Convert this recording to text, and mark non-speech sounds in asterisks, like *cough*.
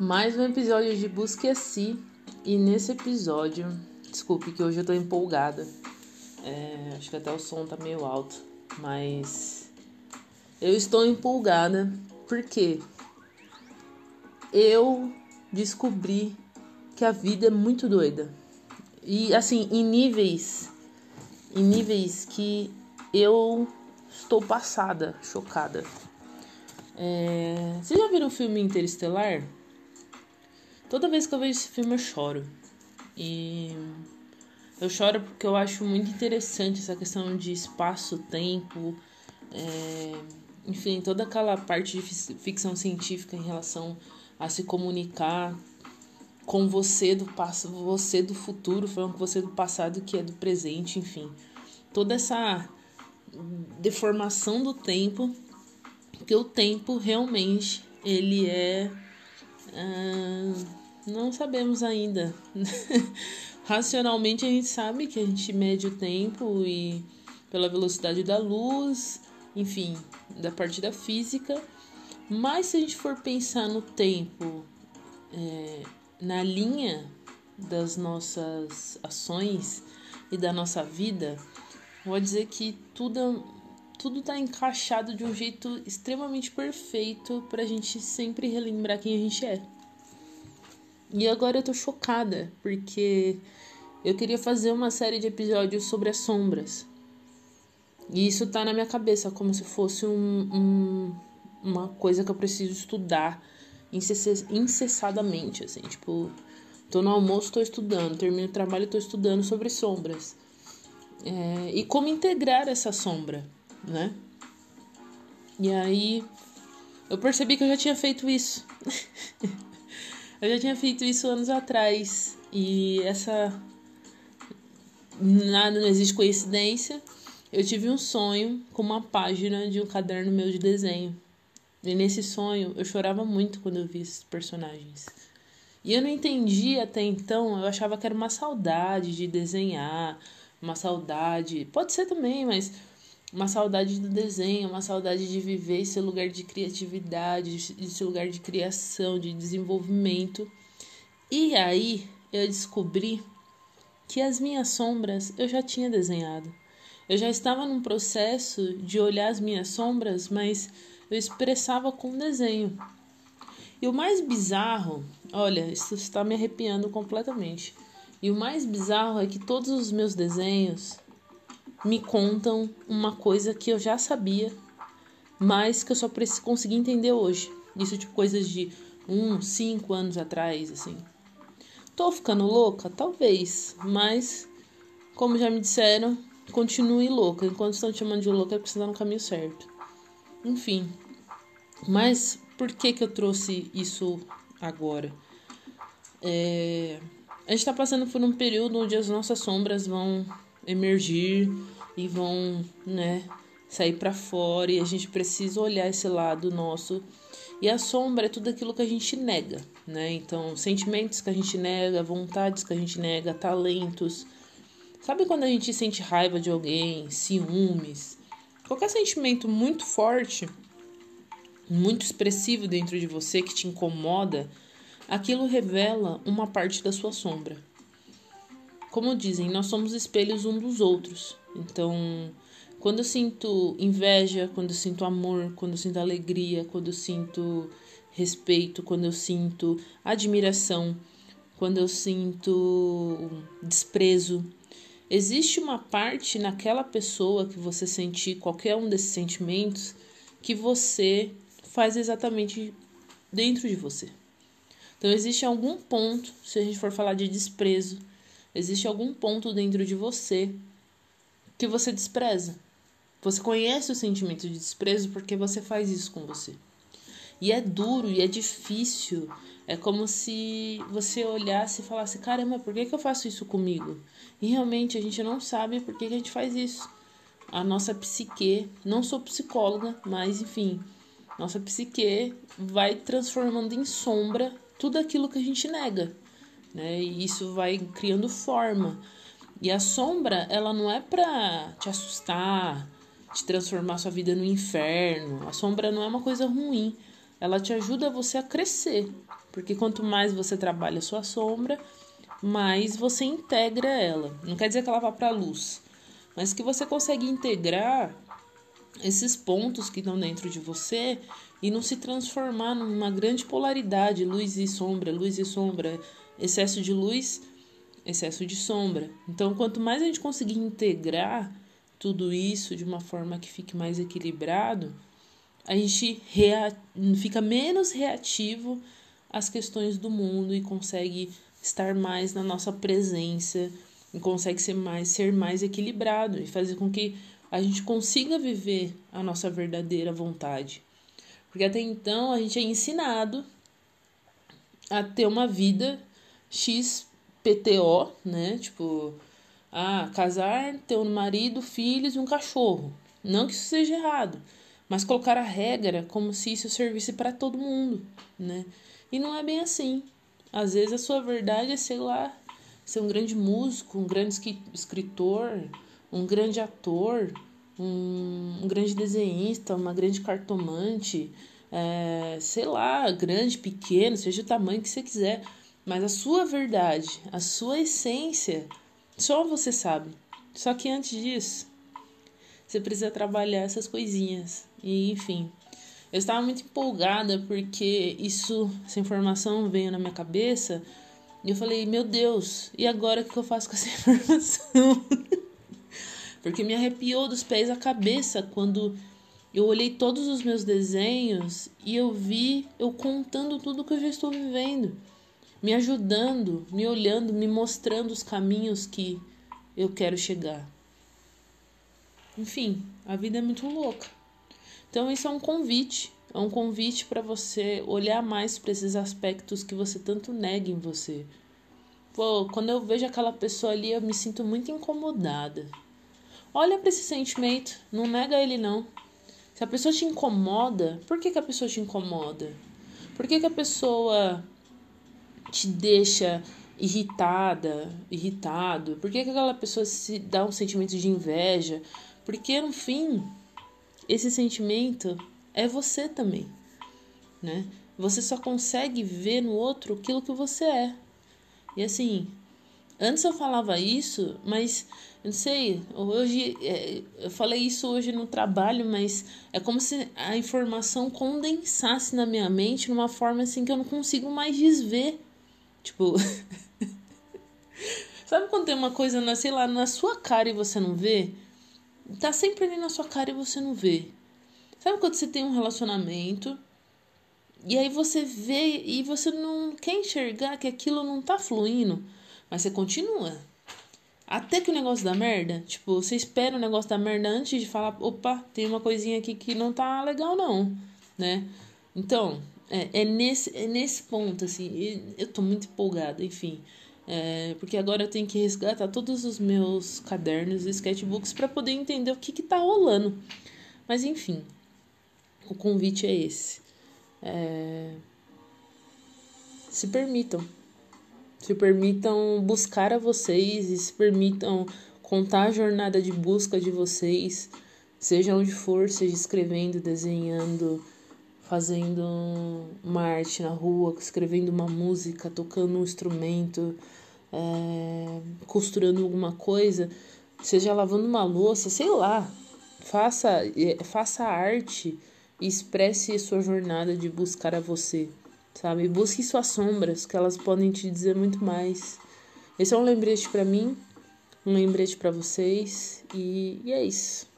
Mais um episódio de Busque Si. E nesse episódio, desculpe que hoje eu tô empolgada. É, acho que até o som tá meio alto. Mas eu estou empolgada porque eu descobri que a vida é muito doida. E assim, em níveis. Em níveis que eu estou passada, chocada. É... Vocês já viram o filme Interestelar? Toda vez que eu vejo esse filme eu choro. E eu choro porque eu acho muito interessante essa questão de espaço-tempo. É... Enfim, toda aquela parte de ficção científica em relação a se comunicar com você do passado, você do futuro, falando com você do passado que é do presente, enfim. Toda essa deformação do tempo, porque o tempo realmente ele é ah, não sabemos ainda. *laughs* Racionalmente a gente sabe que a gente mede o tempo e pela velocidade da luz, enfim, da parte da física. Mas se a gente for pensar no tempo é, na linha das nossas ações e da nossa vida, vou dizer que tudo tudo está encaixado de um jeito extremamente perfeito para a gente sempre relembrar quem a gente é. E agora eu tô chocada, porque eu queria fazer uma série de episódios sobre as sombras. E isso tá na minha cabeça, como se fosse um, um, uma coisa que eu preciso estudar incessadamente, assim, tipo, tô no almoço, tô estudando, termino o trabalho, tô estudando sobre sombras. É, e como integrar essa sombra, né? E aí eu percebi que eu já tinha feito isso. *laughs* eu já tinha feito isso anos atrás. E essa. Nada, não existe coincidência. Eu tive um sonho com uma página de um caderno meu de desenho. E nesse sonho eu chorava muito quando eu vi esses personagens. E eu não entendi até então, eu achava que era uma saudade de desenhar, uma saudade. Pode ser também, mas uma saudade do desenho, uma saudade de viver esse lugar de criatividade, esse lugar de criação, de desenvolvimento. E aí eu descobri que as minhas sombras eu já tinha desenhado. Eu já estava num processo de olhar as minhas sombras, mas eu expressava com desenho. E o mais bizarro, olha, isso está me arrepiando completamente. E o mais bizarro é que todos os meus desenhos me contam uma coisa que eu já sabia, mas que eu só consegui entender hoje. Isso tipo coisas de um, cinco anos atrás, assim. Tô ficando louca? Talvez, mas como já me disseram, continue louca. Enquanto estão te chamando de louca é porque você tá no caminho certo. Enfim. Mas por que que eu trouxe isso agora? É... A gente tá passando por um período onde as nossas sombras vão emergir e vão, né, sair para fora e a gente precisa olhar esse lado nosso. E a sombra é tudo aquilo que a gente nega, né? Então, sentimentos que a gente nega, vontades que a gente nega, talentos. Sabe quando a gente sente raiva de alguém, ciúmes, qualquer sentimento muito forte, muito expressivo dentro de você que te incomoda, aquilo revela uma parte da sua sombra. Como dizem, nós somos espelhos um dos outros. Então, quando eu sinto inveja, quando eu sinto amor, quando eu sinto alegria, quando eu sinto respeito, quando eu sinto admiração, quando eu sinto desprezo, existe uma parte naquela pessoa que você sentir qualquer um desses sentimentos que você faz exatamente dentro de você. Então existe algum ponto, se a gente for falar de desprezo, existe algum ponto dentro de você que você despreza. Você conhece o sentimento de desprezo porque você faz isso com você. E é duro e é difícil. É como se você olhasse e falasse: caramba, por que, que eu faço isso comigo? E realmente a gente não sabe por que, que a gente faz isso. A nossa psique, não sou psicóloga, mas enfim, nossa psique vai transformando em sombra tudo aquilo que a gente nega. Né? E isso vai criando forma. E a sombra, ela não é pra te assustar, te transformar sua vida no inferno. A sombra não é uma coisa ruim. ela te ajuda você a crescer, porque quanto mais você trabalha a sua sombra, mais você integra ela. Não quer dizer que ela vá para luz, mas que você consegue integrar esses pontos que estão dentro de você e não se transformar numa grande polaridade, luz e sombra, luz e sombra, excesso de luz, excesso de sombra. Então, quanto mais a gente conseguir integrar tudo isso de uma forma que fique mais equilibrado, a gente fica menos reativo às questões do mundo e consegue estar mais na nossa presença e consegue ser mais ser mais equilibrado e fazer com que a gente consiga viver a nossa verdadeira vontade. Porque até então a gente é ensinado a ter uma vida XPTO, né? Tipo, a casar, ter um marido, filhos e um cachorro. Não que isso seja errado, mas colocar a regra como se isso servisse para todo mundo, né? E não é bem assim. Às vezes a sua verdade é, sei lá, ser um grande músico, um grande escritor, um grande ator, um, um grande desenhista, uma grande cartomante, é, sei lá, grande, pequeno, seja o tamanho que você quiser. Mas a sua verdade, a sua essência, só você sabe. Só que antes disso, você precisa trabalhar essas coisinhas. E enfim, eu estava muito empolgada porque isso, essa informação veio na minha cabeça e eu falei, meu Deus, e agora o que eu faço com essa *laughs* informação? porque me arrepiou dos pés à cabeça quando eu olhei todos os meus desenhos e eu vi eu contando tudo que eu já estou vivendo, me ajudando, me olhando, me mostrando os caminhos que eu quero chegar. Enfim, a vida é muito louca. Então isso é um convite, é um convite para você olhar mais para esses aspectos que você tanto nega em você. Pô, quando eu vejo aquela pessoa ali, eu me sinto muito incomodada. Olha para esse sentimento, não nega ele não. Se a pessoa te incomoda, por que, que a pessoa te incomoda? Por que, que a pessoa te deixa irritada, irritado? Por que, que aquela pessoa se dá um sentimento de inveja? Porque no fim, esse sentimento é você também, né? Você só consegue ver no outro aquilo que você é. E assim, antes eu falava isso, mas eu não sei, hoje é, eu falei isso hoje no trabalho, mas é como se a informação condensasse na minha mente numa forma assim que eu não consigo mais desver. Tipo, *laughs* sabe quando tem uma coisa, na, sei lá, na sua cara e você não vê? tá sempre ali na sua cara e você não vê. Sabe quando você tem um relacionamento e aí você vê e você não quer enxergar que aquilo não tá fluindo, mas você continua. Até que o negócio dá merda, tipo, você espera o negócio da merda antes de falar, opa, tem uma coisinha aqui que não tá legal não, né? Então, é, é nesse, é nesse ponto, assim, eu tô muito empolgada, enfim. É, porque agora eu tenho que resgatar todos os meus cadernos e sketchbooks para poder entender o que que tá rolando. Mas enfim, o convite é esse. É... Se permitam. Se permitam buscar a vocês e se permitam contar a jornada de busca de vocês, seja onde for, seja escrevendo, desenhando, fazendo uma arte na rua, escrevendo uma música, tocando um instrumento, é, costurando alguma coisa, seja lavando uma louça, sei lá. Faça, faça arte e expresse sua jornada de buscar a você, sabe? Busque suas sombras, que elas podem te dizer muito mais. Esse é um lembrete para mim, um lembrete para vocês e, e é isso.